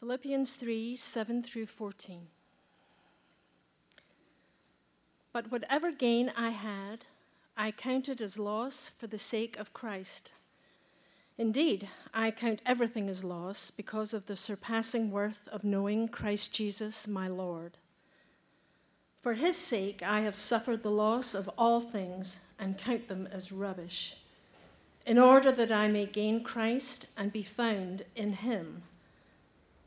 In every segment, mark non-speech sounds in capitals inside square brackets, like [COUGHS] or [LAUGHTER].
Philippians 3 7 through 14. But whatever gain I had, I counted as loss for the sake of Christ. Indeed, I count everything as loss because of the surpassing worth of knowing Christ Jesus my Lord. For his sake I have suffered the loss of all things and count them as rubbish, in order that I may gain Christ and be found in him,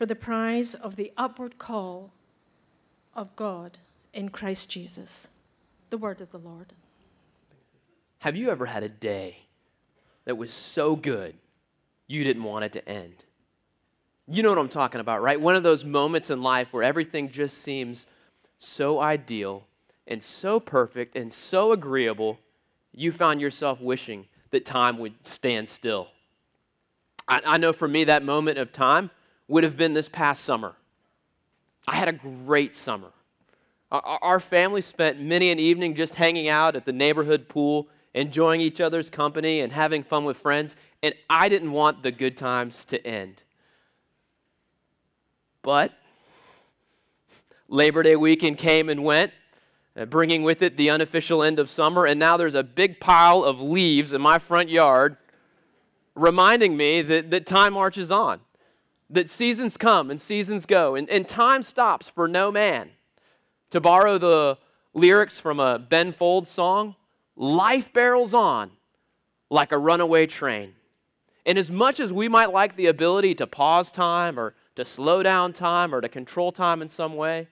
for the prize of the upward call of God in Christ Jesus. The word of the Lord. Have you ever had a day that was so good? you didn't want it to end. You know what I'm talking about, right? One of those moments in life where everything just seems so ideal and so perfect and so agreeable, you found yourself wishing that time would stand still. I, I know for me, that moment of time would have been this past summer. I had a great summer. Our, family spent many an evening just hanging out at the neighborhood pool enjoying each other's company and having fun with friends, and I didn't want the good times to end. But Labor Day weekend came and went, uh, bringing with it the unofficial end of summer, and now there's a big pile of leaves in my front yard reminding me that, that time marches on, that seasons come and seasons go, and, and time stops for no man. To borrow the lyrics from a Ben Folds song, life barrels on like a runaway train. And as much as we might like the ability to pause time or to slow down time or to control time in some way,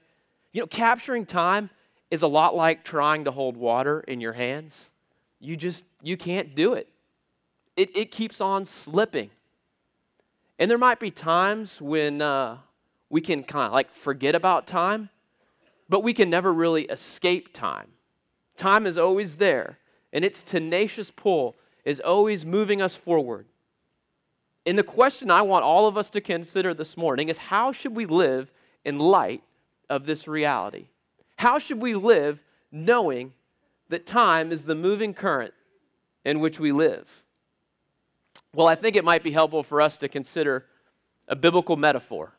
you know, capturing time is a lot like trying to hold water in your hands. You just, you can't do it. It, it keeps on slipping. And there might be times when uh, we can kind of like forget about time, but we can never really escape time. Time is always there, and its tenacious pull is always moving us forward. And the question I want all of us to consider this morning is how should we live in light of this reality? How should we live knowing that time is the moving current in which we live? Well, I think it might be helpful for us to consider a biblical metaphor.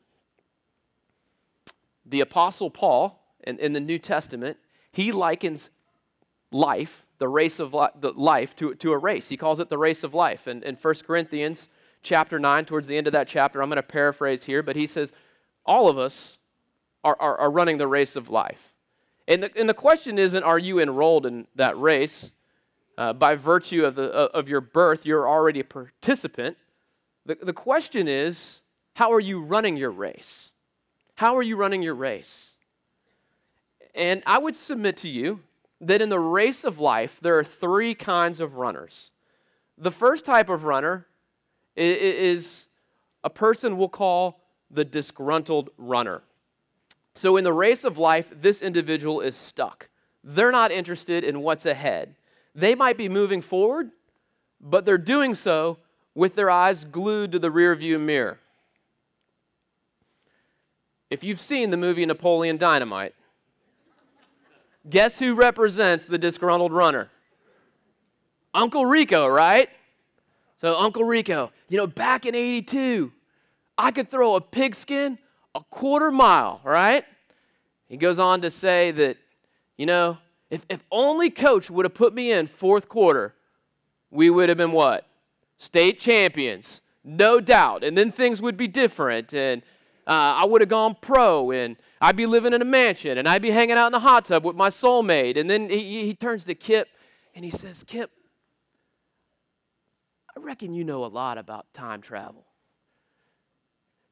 The Apostle Paul in, in the New Testament, he likens life, the race of li- the life, to, to a race. He calls it the race of life. And in 1 Corinthians chapter 9, towards the end of that chapter, I'm going to paraphrase here, but he says, all of us are, are, are running the race of life. And the, and the question isn't, are you enrolled in that race? Uh, by virtue of, the, of your birth, you're already a participant. The, the question is, how are you running your race? How are you running your race? And I would submit to you that in the race of life, there are three kinds of runners. The first type of runner is a person we'll call the disgruntled runner. So, in the race of life, this individual is stuck. They're not interested in what's ahead. They might be moving forward, but they're doing so with their eyes glued to the rearview mirror. If you've seen the movie Napoleon Dynamite, Guess who represents the disgruntled runner? Uncle Rico, right? So, Uncle Rico, you know, back in 82, I could throw a pigskin a quarter mile, right? He goes on to say that, you know, if, if only coach would have put me in fourth quarter, we would have been what? State champions, no doubt. And then things would be different. And, Uh, I would have gone pro and I'd be living in a mansion and I'd be hanging out in the hot tub with my soulmate. And then he, he turns to Kip and he says, Kip, I reckon you know a lot about time travel.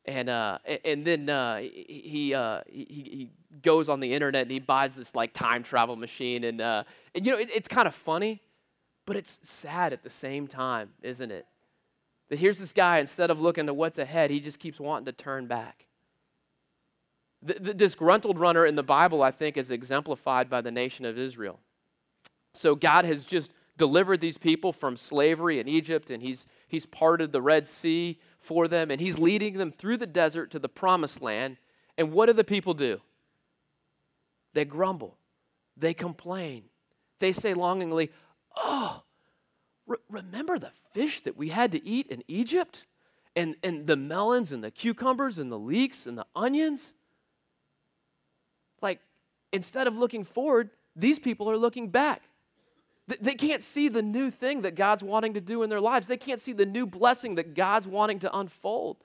And, uh, and then uh, he, uh, he, he goes on the internet and he buys this like time travel machine. And, uh, and you know, it, it's kind of funny, but it's sad at the same time, isn't it? That here's this guy, instead of looking to what's ahead, he just keeps wanting to turn back. The, the disgruntled runner in the Bible, I think, is exemplified by the nation of Israel. So God has just delivered these people from slavery in Egypt, and he's, he's parted the Red Sea for them, and He's leading them through the desert to the promised land. And what do the people do? They grumble, they complain, they say longingly, Oh, re- remember the fish that we had to eat in Egypt? And, and the melons and the cucumbers and the leeks and the onions? Like, instead of looking forward, these people are looking back. They can't see the new thing that God's wanting to do in their lives. They can't see the new blessing that God's wanting to unfold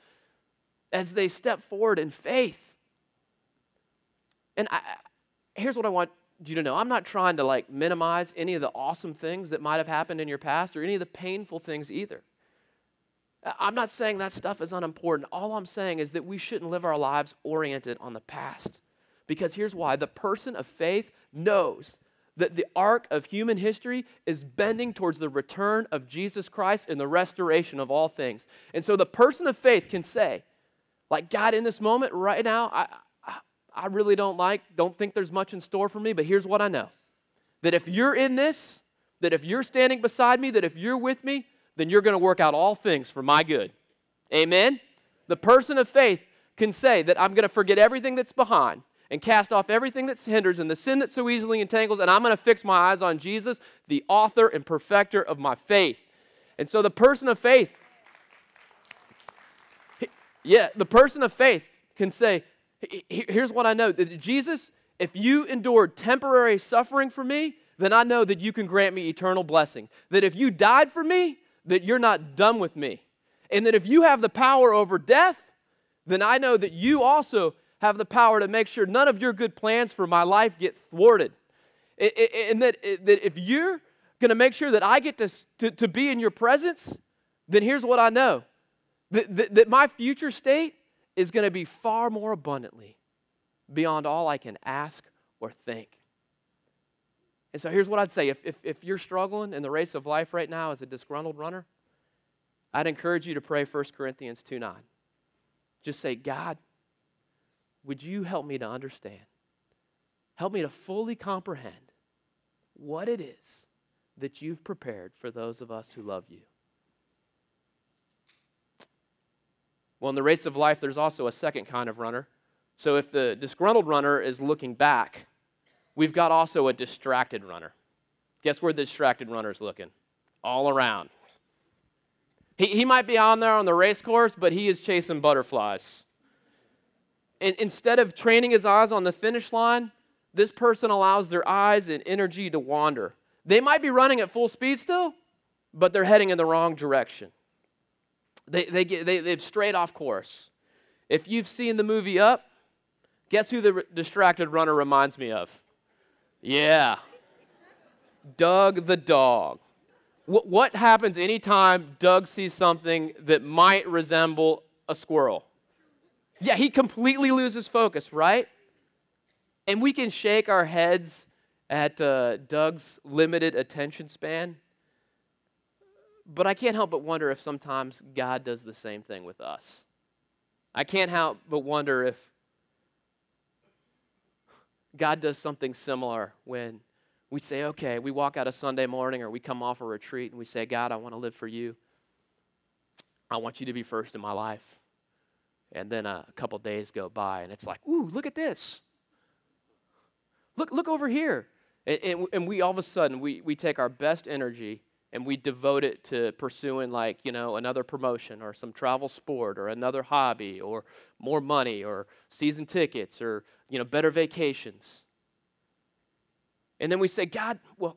as they step forward in faith. And I, here's what I want you to know I'm not trying to like minimize any of the awesome things that might have happened in your past or any of the painful things either. I'm not saying that stuff is unimportant. All I'm saying is that we shouldn't live our lives oriented on the past. Because here's why the person of faith knows that the arc of human history is bending towards the return of Jesus Christ and the restoration of all things. And so the person of faith can say, like, God, in this moment right now, I, I, really don't like, don't think there's much in store for me, but here's what I know that if you're in this, that if you're standing beside me, that if you're with me, then you're going to work out all things for my good. Amen? The person of faith can say that I'm going to forget everything that's behind and cast off everything that hinders and the sin that so easily entangles, and I'm going to fix my eyes on Jesus, the author and perfecter of my faith. And so the person of faith, yeah, the person of faith can say, here's what I know Jesus, if you endured temporary suffering for me, then I know that you can grant me eternal blessing. That if you died for me, that you're not done with me. And that if you have the power over death, then I know that you also have the power to make sure none of your good plans for my life get thwarted. And that, that if you're going to make sure that I get to, to, to, be in your presence, then here's what I know that, that, that my future state is going to be far more abundantly beyond all I can ask or think. And so here's what I'd say if, if, if you're struggling in the race of life right now as a disgruntled runner, I'd encourage you to pray 1 Corinthians 2 9. Just say, God, would you help me to understand? Help me to fully comprehend what it is that you've prepared for those of us who love you. Well, in the race of life, there's also a second kind of runner. So if the disgruntled runner is looking back, we've got also a distracted runner. Guess where the distracted runner is looking? All around. He, he might be on there on the race course, but he is chasing butterflies instead of training his eyes on the finish line, this person allows their eyes and energy to wander. They might be running at full speed still, but they're heading in the wrong direction. They, they get, they, they've strayed off course. If you've seen the movie Up, guess who the distracted runner reminds me of? Yeah, Dug the dog. What, what happens anytime Dug sees something that might resemble a squirrel? Yeah, he completely loses focus, right? And we can shake our heads at uh, Dug's limited attention span. But I can't help but wonder if sometimes God does the same thing with us. I can't help but wonder if God does something similar when we say, okay, we walk out a Sunday morning or we come off a retreat and we say, God, I want to live for you. I want you to be first in my life. And then a couple days go by, and it's like, ooh, look at this. Look, look over here. And, and, and, we all of a sudden, we, we take our best energy and we devote it to pursuing, like, you know, another promotion or some travel sport or another hobby or more money or season tickets or, you know, better vacations. And then we say, God, well,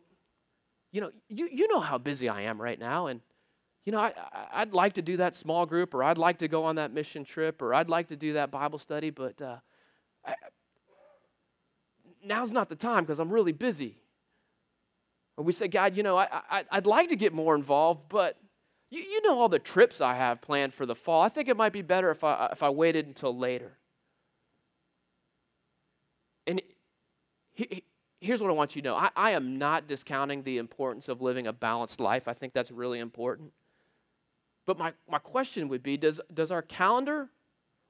you know, you, you know how busy I am right now. And you know, I, would like to do that small group, or I'd like to go on that mission trip, or I'd like to do that Bible study, but uh, I, now's not the time because I'm really busy. Or we say, God, you know, I, I, I'd like to get more involved, but you, you know all the trips I have planned for the fall. I think it might be better if I, if I waited until later. And he, here's what I want you to know I, I am not discounting the importance of living a balanced life. I think that's really important. But my, my question would be does, does our calendar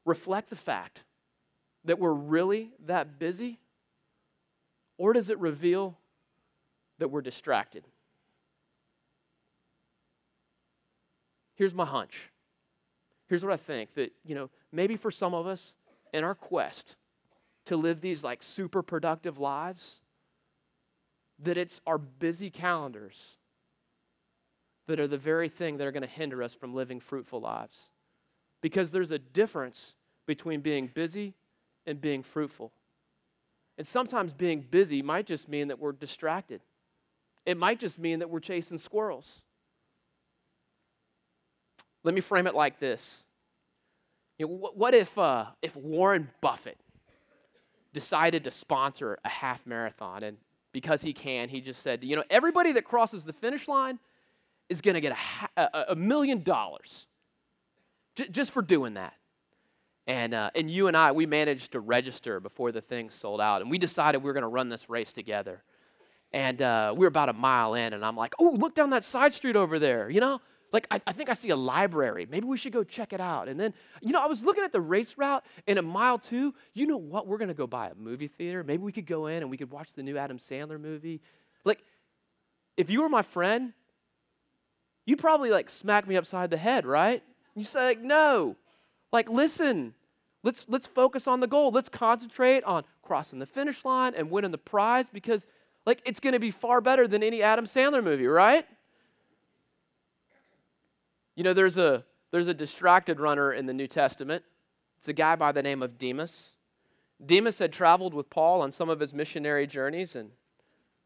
reflect the fact that we're really that busy? Or does it reveal that we're distracted? Here's my hunch. Here's what I think that, you know, maybe for some of us in our quest to live these like super productive lives, that it's our busy calendars that are the very thing that are going to hinder us from living fruitful lives. Because there's a difference between being busy and being fruitful. And sometimes being busy might just mean that we're distracted. It might just mean that we're chasing squirrels. Let me frame it like this. You know, what, if, uh, if Warren Buffett decided to sponsor a half marathon and because he can, he just said, you know, everybody that crosses the finish line is going to get a, a, a, million dollars j- just for doing that. And, uh, and you and I, we managed to register before the thing sold out. And we decided we were going to run this race together. And uh, we were about a mile in, and I'm like, oh, look down that side street over there, you know? Like, I, I, think I see a library. Maybe we should go check it out. And then, you know, I was looking at the race route, and at mile two, you know what? We're going to go buy a movie theater. Maybe we could go in and we could watch the new Adam Sandler movie. Like, if you were my friend, you'd probably like smack me upside the head, right? You say, like, no. Like, listen, let's let's focus on the goal. Let's concentrate on crossing the finish line and winning the prize because like it's gonna be far better than any Adam Sandler movie, right? You know, there's a, there's a distracted runner in the New Testament. It's a guy by the name of Demas. Demas had traveled with Paul on some of his missionary journeys, and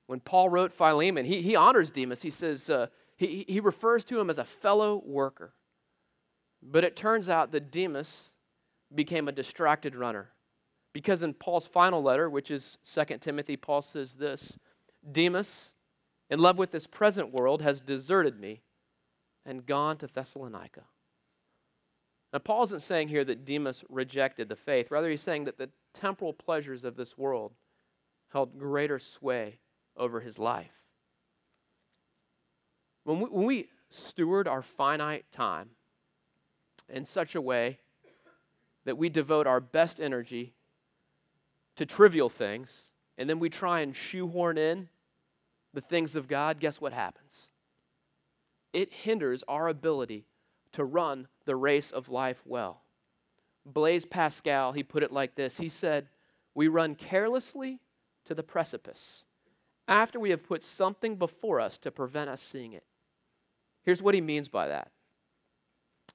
when Paul wrote Philemon, he, he honors Demas. He says, uh, he, he refers to him as a fellow worker. But it turns out that Demas became a distracted runner. Because in Paul's final letter, which is 2 Timothy, Paul says this Demas, in love with this present world, has deserted me and gone to Thessalonica. Now, Paul isn't saying here that Demas rejected the faith. Rather, he's saying that the temporal pleasures of this world held greater sway over his life. When we, when we steward our finite time in such a way that we devote our best energy to trivial things, and then we try and shoehorn in the things of God, guess what happens? it hinders our ability to run the race of life well. Blaise Pascal, he put it like this He said, We run carelessly to the precipice after we have put something before us to prevent us seeing it. Here's what he means by that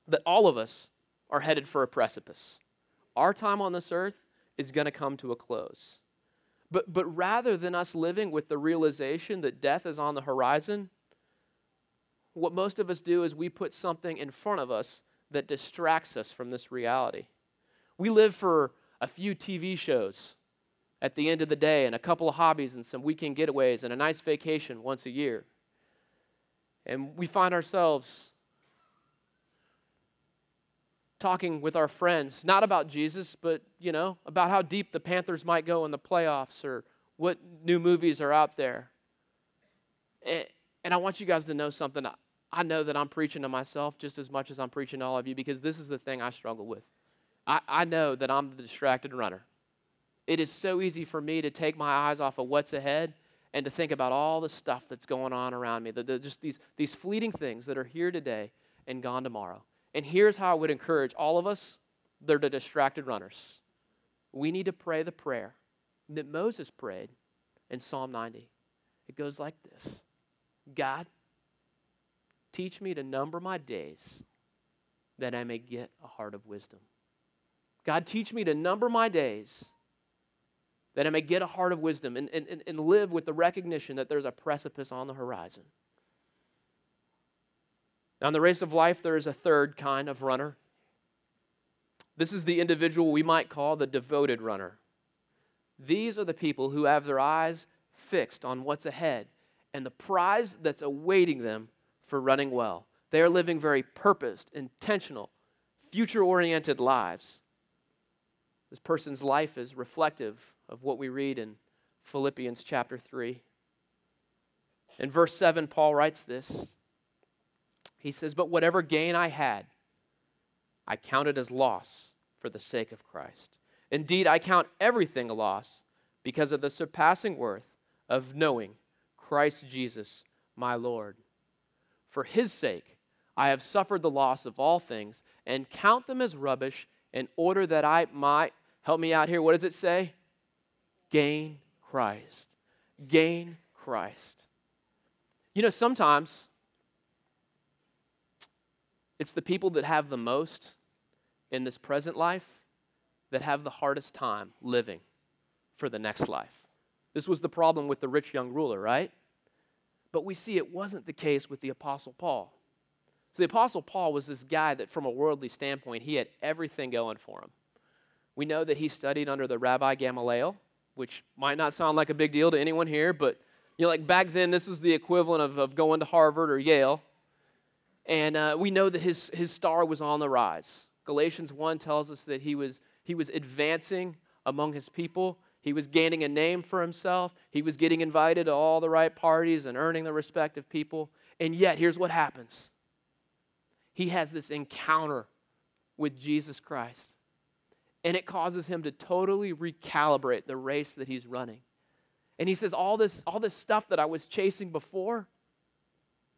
that all of us are headed for a precipice. Our time on this earth is going to come to a close. But, but rather than us living with the realization that death is on the horizon, what most of us do is we put something in front of us that distracts us from this reality. We live for a few TV shows at the end of the day and a couple of hobbies and some weekend getaways and a nice vacation once a year. And we find ourselves talking with our friends, not about Jesus, but, you know, about how deep the Panthers might go in the playoffs or what new movies are out there. And I want you guys to know something. I know that I'm preaching to myself just as much as I'm preaching to all of you because this is the thing I struggle with. I, I know that I'm the distracted runner. It is so easy for me to take my eyes off of what's ahead and to think about all the stuff that's going on around me, the, the, just these, these fleeting things that are here today and gone tomorrow. And here's how I would encourage all of us they're the distracted runners. We need to pray the prayer that Moses prayed in Psalm 90. It goes like this God, Teach me to number my days that I may get a heart of wisdom. God, teach me to number my days that I may get a heart of wisdom and, and, and live with the recognition that there's a precipice on the horizon. Now, in the race of life, there is a third kind of runner. This is the individual we might call the devoted runner. These are the people who have their eyes fixed on what's ahead and the prize that's awaiting them for running well. They are living very purposed, intentional, future oriented lives. This person's life is reflective of what we read in Philippians chapter 3. In verse 7, Paul writes this. He says, But whatever gain I had, I counted as loss for the sake of Christ. Indeed, I count everything a loss because of the surpassing worth of knowing Christ Jesus, my Lord. For his sake, I have suffered the loss of all things and count them as rubbish in order that I might, help me out here, what does it say? Gain Christ. Gain Christ. You know, sometimes it's the people that have the most in this present life that have the hardest time living for the next life. This was the problem with the rich young ruler, right? But we see it wasn't the case with the Apostle Paul. So the Apostle Paul was this guy that, from a worldly standpoint, he had everything going for him. We know that he studied under the Rabbi Gamaliel, which might not sound like a big deal to anyone here, but you know, like back then, this was the equivalent of, of going to Harvard or Yale. And uh, we know that his, his star was on the rise. Galatians 1 tells us that he was, he was advancing among his people. He was gaining a name for himself. He was getting invited to all the right parties and earning the respect of people. And yet, here's what happens he has this encounter with Jesus Christ. And it causes him to totally recalibrate the race that he's running. And he says, All this, all this stuff that I was chasing before,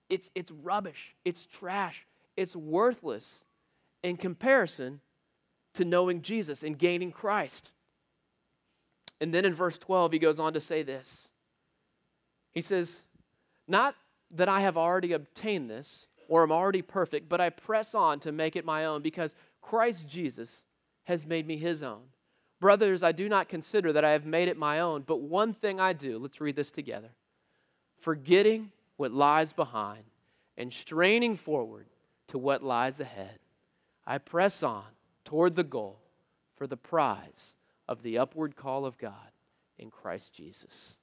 it's, it's rubbish, it's trash, it's worthless in comparison to knowing Jesus and gaining Christ. And then in verse 12, he goes on to say this. He says, Not that I have already obtained this or am already perfect, but I press on to make it my own because Christ Jesus has made me his own. Brothers, I do not consider that I have made it my own, but one thing I do. Let's read this together. Forgetting what lies behind and straining forward to what lies ahead, I press on toward the goal for the prize of the upward call of God in Christ Jesus.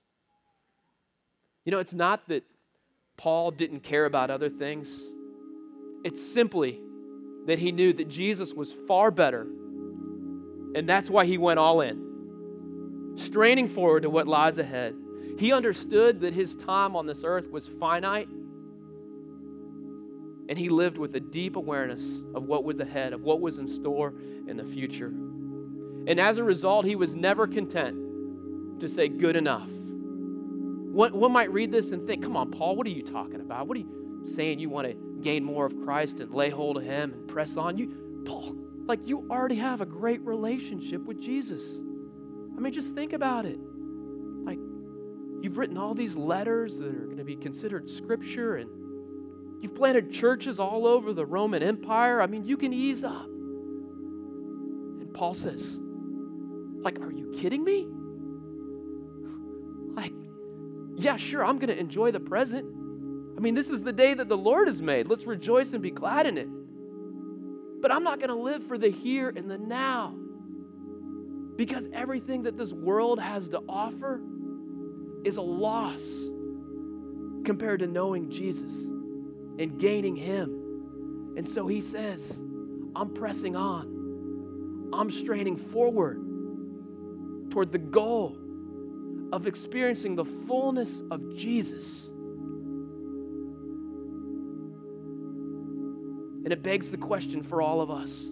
You know, it's not that Paul didn't care about other things, it's simply that he knew that Jesus was far better and that's why he went all in, straining forward to what lies ahead. He understood that his time on this earth was finite, and he lived with a deep awareness of what was ahead, of what was in store in the future. And as a result, he was never content to say, good enough. One, one might read this and think, come on, Paul, what are you talking about? What are you saying you want to gain more of Christ and lay hold of him and press on? You, Paul, like you already have a great relationship with Jesus. I mean, just think about it. Like, you've written all these letters that are going to be considered scripture, and you've planted churches all over the Roman Empire. I mean, you can ease up. And Paul says, like, are you kidding me? [LAUGHS] Like, yeah, sure, I'm going to enjoy the present. I mean, this is the day that the Lord has made. Let's rejoice and be glad in it. But I'm not going to live for the here and the now. Because everything that this world has to offer is a loss compared to knowing Jesus and gaining Him. And so He says, I'm pressing on, I'm straining forward toward the goal of experiencing the fullness of Jesus. And it begs the question for all of us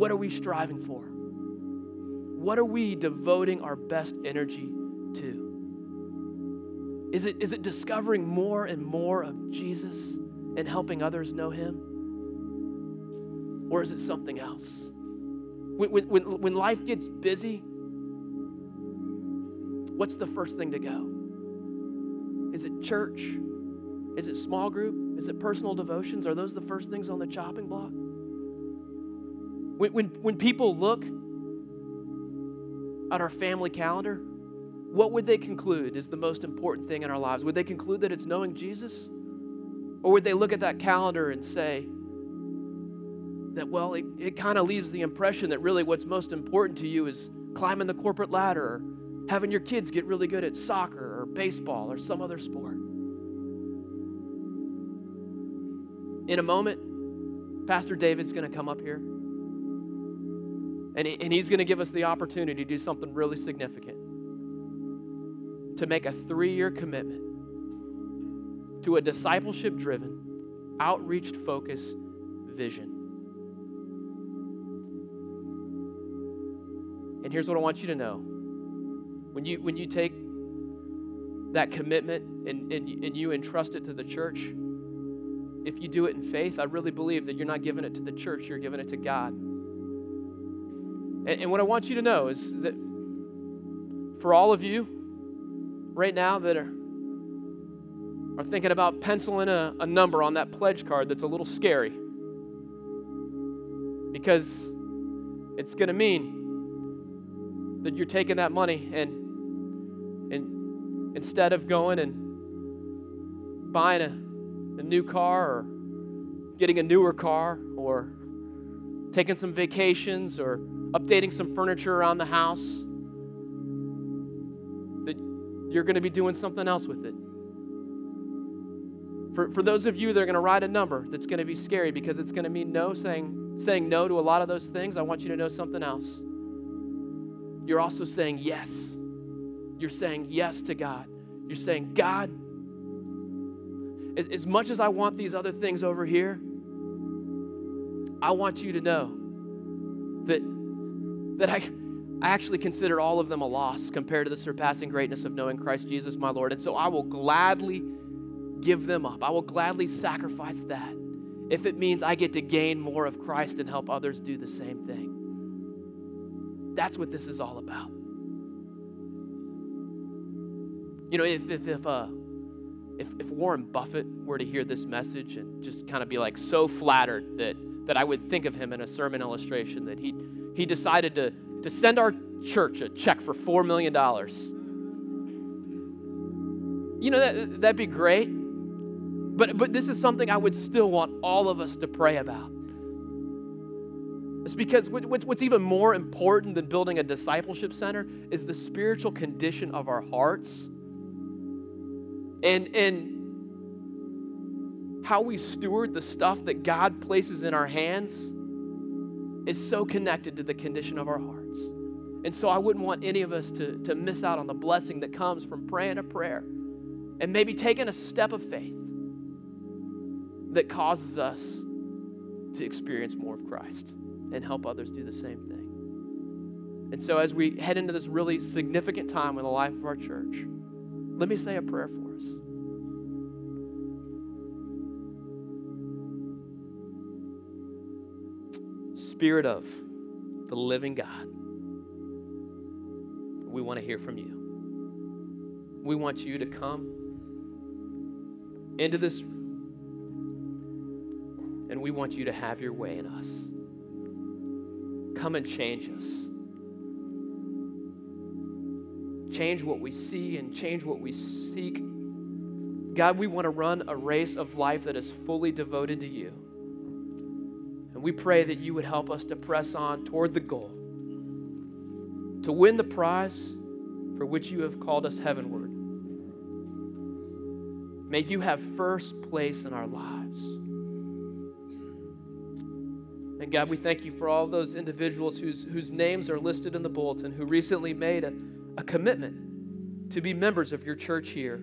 what are we striving for? What are we devoting our best energy to? Is it, is it discovering more and more of Jesus and helping others know Him? Or is it something else? When, when, when life gets busy, what's the first thing to go? Is it church? Is it small group? Is it personal devotions? Are those the first things on the chopping block? When, when, when people look at our family calendar, what would they conclude is the most important thing in our lives? Would they conclude that it's knowing Jesus? Or would they look at that calendar and say that, well, it, it kind of leaves the impression that really what's most important to you is climbing the corporate ladder or having your kids get really good at soccer or baseball or some other sport? In a moment, Pastor David's going to come up here. And, and he's going to give us the opportunity to do something really significant to make a three year commitment to a discipleship driven, outreach focused vision. And here's what I want you to know. When you, when you take that commitment and, and, and you entrust it to the church, if you do it in faith, I really believe that you're not giving it to the church, you're giving it to God. And, and what I want you to know is that for all of you right now that are, are thinking about penciling a, a number on that pledge card that's a little scary, because it's going to mean that you're taking that money and, and instead of going and buying a a new car or getting a newer car or taking some vacations or updating some furniture around the house, that you're going to be doing something else with it. For, for those of you that are going to write a number that's going to be scary because it's going to mean no, saying, saying no to a lot of those things, I want you to know something else. You're also saying yes. You're saying yes to God. You're saying, God, as, as much as I want these other things over here, I want you to know that, that I, I actually consider all of them a loss compared to the surpassing greatness of knowing Christ Jesus, my Lord. And so I will gladly give them up. I will gladly sacrifice that if it means I get to gain more of Christ and help others do the same thing. That's what this is all about. You know, if, if, if, uh, if, if Warren Buffett were to hear this message and just kind of be like so flattered that, that I would think of him in a sermon illustration, that he, he decided to, to send our church a check for $4 million. You know, that, that'd be great. But, but this is something I would still want all of us to pray about. It's because what's even more important than building a discipleship center is the spiritual condition of our hearts and, and how we steward the stuff that God places in our hands is so connected to the condition of our hearts. And so I wouldn't want any of us to, to miss out on the blessing that comes from praying a prayer and maybe taking a step of faith that causes us to experience more of Christ and help others do the same thing. And so, as we head into this really significant time in the life of our church, let me say a prayer for us. Spirit of the living God, we want to hear from you. We want you to come into this and we want you to have your way in us. Come and change us. Change what we see and change what we seek. God, we want to run a race of life that is fully devoted to you. And we pray that you would help us to press on toward the goal, to win the prize for which you have called us heavenward. May you have first place in our lives. And God, we thank you for all those individuals whose, whose names are listed in the bulletin who recently made a, a commitment to be members of your church here.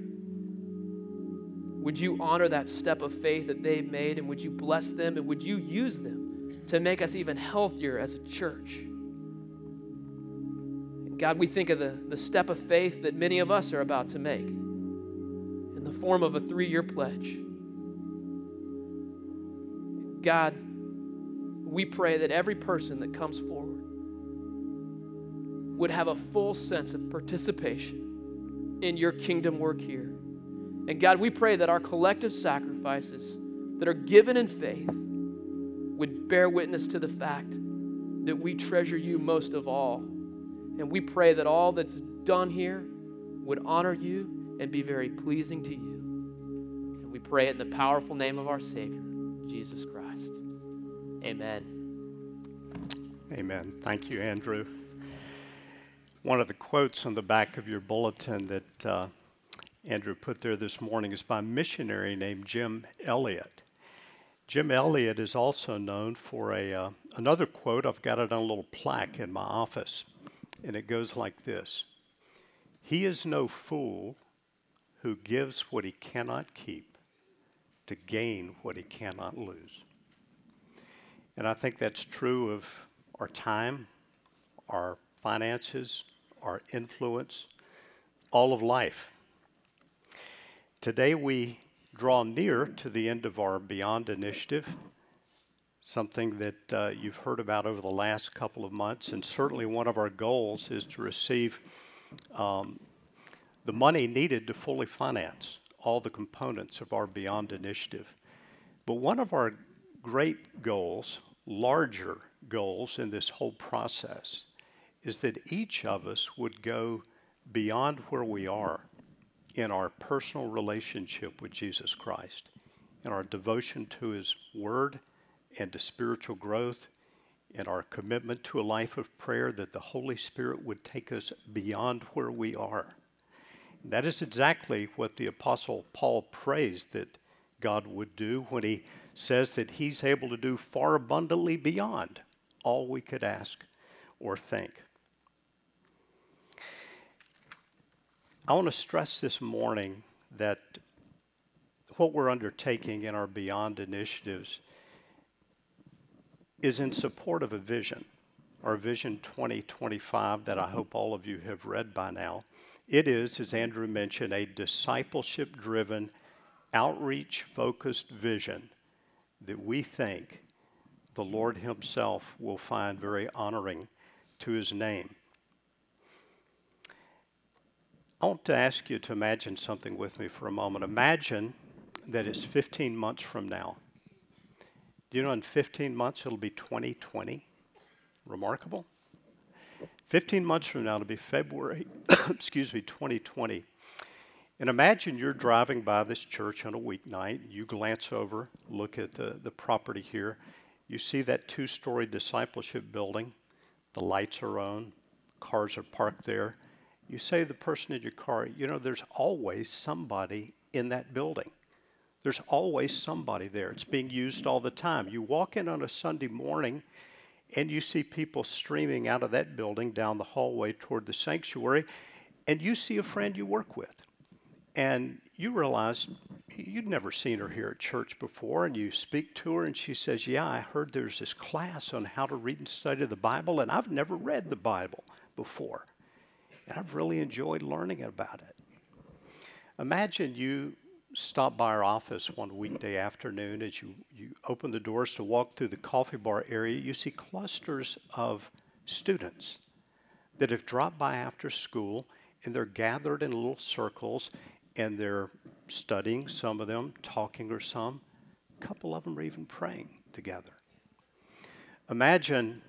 Would you honor that step of faith that they've made and would you bless them and would you use them to make us even healthier as a church. God, we think of the, the step of faith that many of us are about to make in the form of a three year pledge. God, we pray that every person that comes forward would have a full sense of participation in your kingdom work here. And God, we pray that our collective sacrifices that are given in faith would bear witness to the fact that we treasure you most of all. And we pray that all that's done here would honor you and be very pleasing to you. And we pray it in the powerful name of our Savior, Jesus Christ. Amen. Amen. Thank you, Andrew. One of the quotes on the back of your bulletin that uh, Andrew put there this morning is by a missionary named Jim Elliot. Jim Elliot is also known for a, uh, another quote. I've got it on a little plaque in my office, and it goes like this He is no fool who gives what he cannot keep to gain what he cannot lose. And I think that's true of our time, our finances, our influence, all of life. Today we draw near to the end of our Beyond initiative, something that uh, you've heard about over the last couple of months, and certainly one of our goals is to receive um, the money needed to fully finance all the components of our Beyond initiative. But one of our great goals, larger goals in this whole process, is that each of us would go beyond where we are in our personal relationship with Jesus Christ, in our devotion to His Word and to spiritual growth, in our commitment to a life of prayer, that the Holy Spirit would take us beyond where we are. And that is exactly what the Apostle Paul prays that God would do when he says that He's able to do far abundantly beyond all we could ask or think. I want to stress this morning that what we're undertaking in our Beyond initiatives is in support of a vision, our Vision 2025 that I hope all of you have read by now. It is, as Andrew mentioned, a discipleship driven, outreach focused vision that we think the Lord Himself will find very honoring to His name. I want to ask you to imagine something with me for a moment. Imagine that it's 15 months from now. Do you know in 15 months it'll be 2020? Remarkable. 15 months from now, it'll be February, [COUGHS] excuse me, 2020. And imagine you're driving by this church on a weeknight. You glance over, look at the, the property here. You see that two story discipleship building. The lights are on, cars are parked there. You say the person in your car, you know, there's always somebody in that building. There's always somebody there. It's being used all the time. You walk in on a Sunday morning and you see people streaming out of that building down the hallway toward the sanctuary, and you see a friend you work with. And you realize you'd never seen her here at church before, and you speak to her, and she says, Yeah, I heard there's this class on how to read and study the Bible, and I've never read the Bible before. And I've really enjoyed learning about it. Imagine you stop by our office one weekday afternoon as you, you open the doors to walk through the coffee bar area, you see clusters of students that have dropped by after school and they're gathered in little circles and they're studying, some of them talking or some. A couple of them are even praying together. Imagine,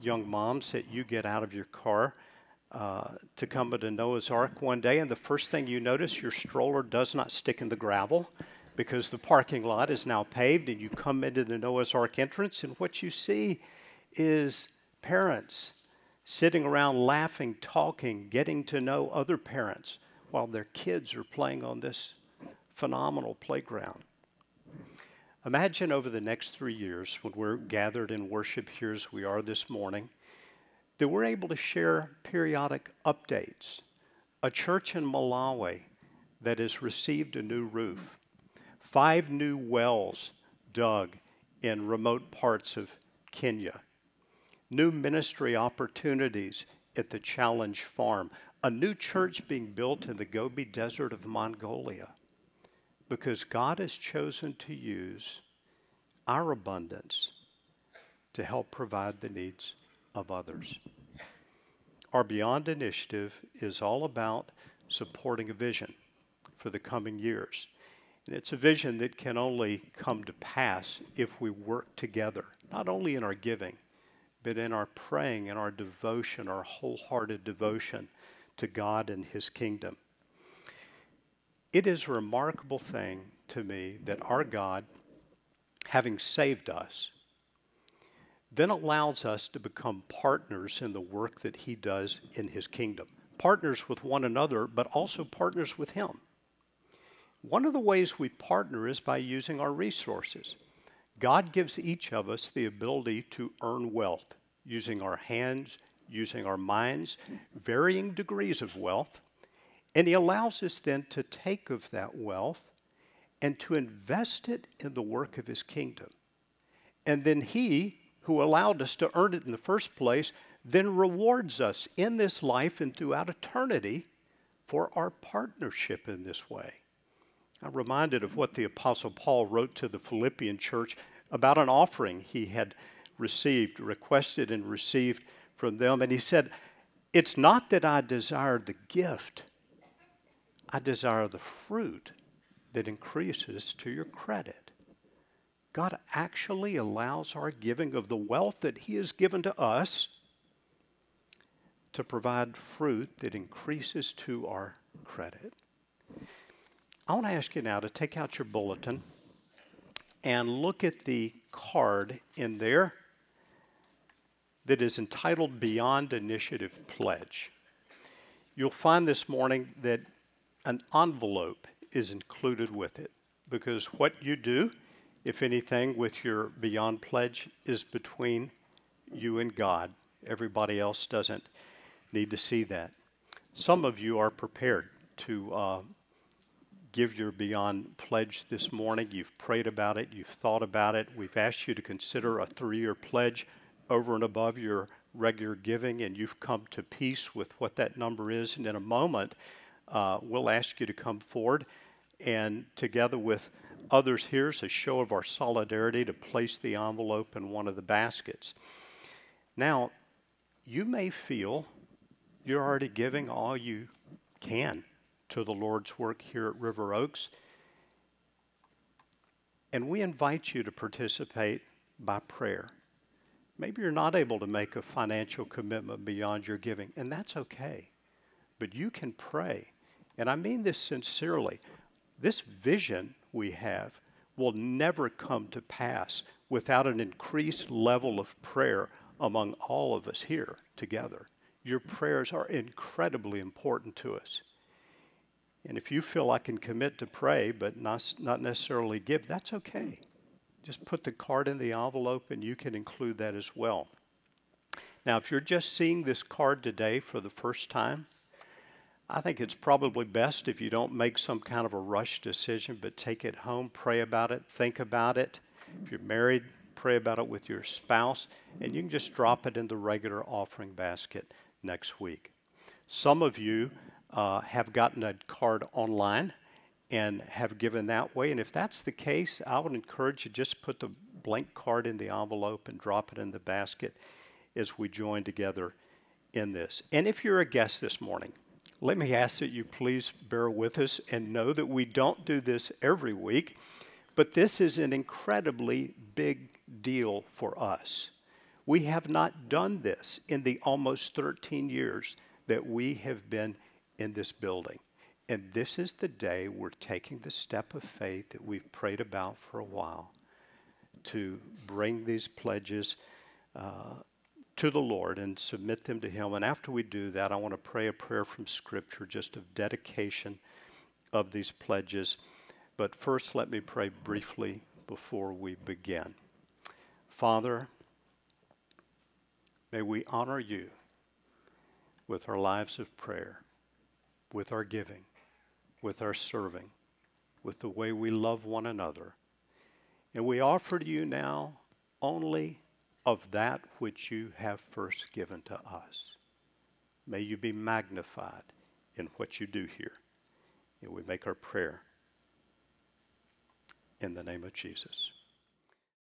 young moms, that you get out of your car to come into Noah's Ark one day, and the first thing you notice, your stroller does not stick in the gravel because the parking lot is now paved, and you come into the Noah's Ark entrance, and what you see is parents sitting around laughing, talking, getting to know other parents while their kids are playing on this phenomenal playground. Imagine over the next three years when we're gathered in worship here as we are this morning that we're able to share periodic updates. A church in Malawi that has received a new roof, five new wells dug in remote parts of Kenya, new ministry opportunities at the Challenge Farm, a new church being built in the Gobi Desert of Mongolia, because God has chosen to use our abundance to help provide the needs of others. Our Beyond initiative is all about supporting a vision for the coming years. And it's a vision that can only come to pass if we work together, not only in our giving, but in our praying and our devotion, our wholehearted devotion to God and His kingdom. It is a remarkable thing to me that our God, having saved us, then allows us to become partners in the work that He does in His kingdom. Partners with one another, but also partners with Him. One of the ways we partner is by using our resources. God gives each of us the ability to earn wealth using our hands, using our minds, varying degrees of wealth. And He allows us then to take of that wealth and to invest it in the work of His kingdom. And then He, who allowed us to earn it in the first place, then rewards us in this life and throughout eternity for our partnership in this way. I'm reminded of what the Apostle Paul wrote to the Philippian church about an offering he had received, requested, and received from them. And he said, It's not that I desire the gift, I desire the fruit that increases to your credit. God actually allows our giving of the wealth that He has given to us to provide fruit that increases to our credit. I want to ask you now to take out your bulletin and look at the card in there that is entitled Beyond Initiative Pledge. You'll find this morning that an envelope is included with it because what you do, if anything, with your Beyond Pledge is between you and God. Everybody else doesn't need to see that. Some of you are prepared to uh, give your Beyond pledge this morning. You've prayed about it, you've thought about it. We've asked you to consider a three year pledge over and above your regular giving, and you've come to peace with what that number is. And in a moment, uh, we'll ask you to come forward and together with others here as a show of our solidarity to place the envelope in one of the baskets. Now, you may feel you're already giving all you can to the Lord's work here at River Oaks. And we invite you to participate by prayer. Maybe you're not able to make a financial commitment beyond your giving, and that's okay. But you can pray. And I mean this sincerely. This vision we have will never come to pass without an increased level of prayer among all of us here together. Your prayers are incredibly important to us. And if you feel I can commit to pray but not, not necessarily give, that's okay. Just put the card in the envelope and you can include that as well. Now, if you're just seeing this card today for the first time, I think it's probably best if you don't make some kind of a rush decision, but take it home, pray about it, think about it. If you're married, pray about it with your spouse, and you can just drop it in the regular offering basket next week. Some of you uh, have gotten a card online and have given that way. And if that's the case, I would encourage you just put the blank card in the envelope and drop it in the basket as we join together in this. And if you're a guest this morning, let me ask that you please bear with us and know that we don't do this every week, but this is an incredibly big deal for us. We have not done this in the almost 13 years that we have been in this building. And this is the day we're taking the step of faith that we've prayed about for a while to bring these pledges uh, to the Lord and submit them to Him. And after we do that, I want to pray a prayer from Scripture just of dedication of these pledges. But first, let me pray briefly before we begin. Father, may we honor you with our lives of prayer with our giving, with our serving, with the way we love one another. And we offer to you now only of that which you have first given to us. May you be magnified in what you do here. And we make our prayer in the name of Jesus.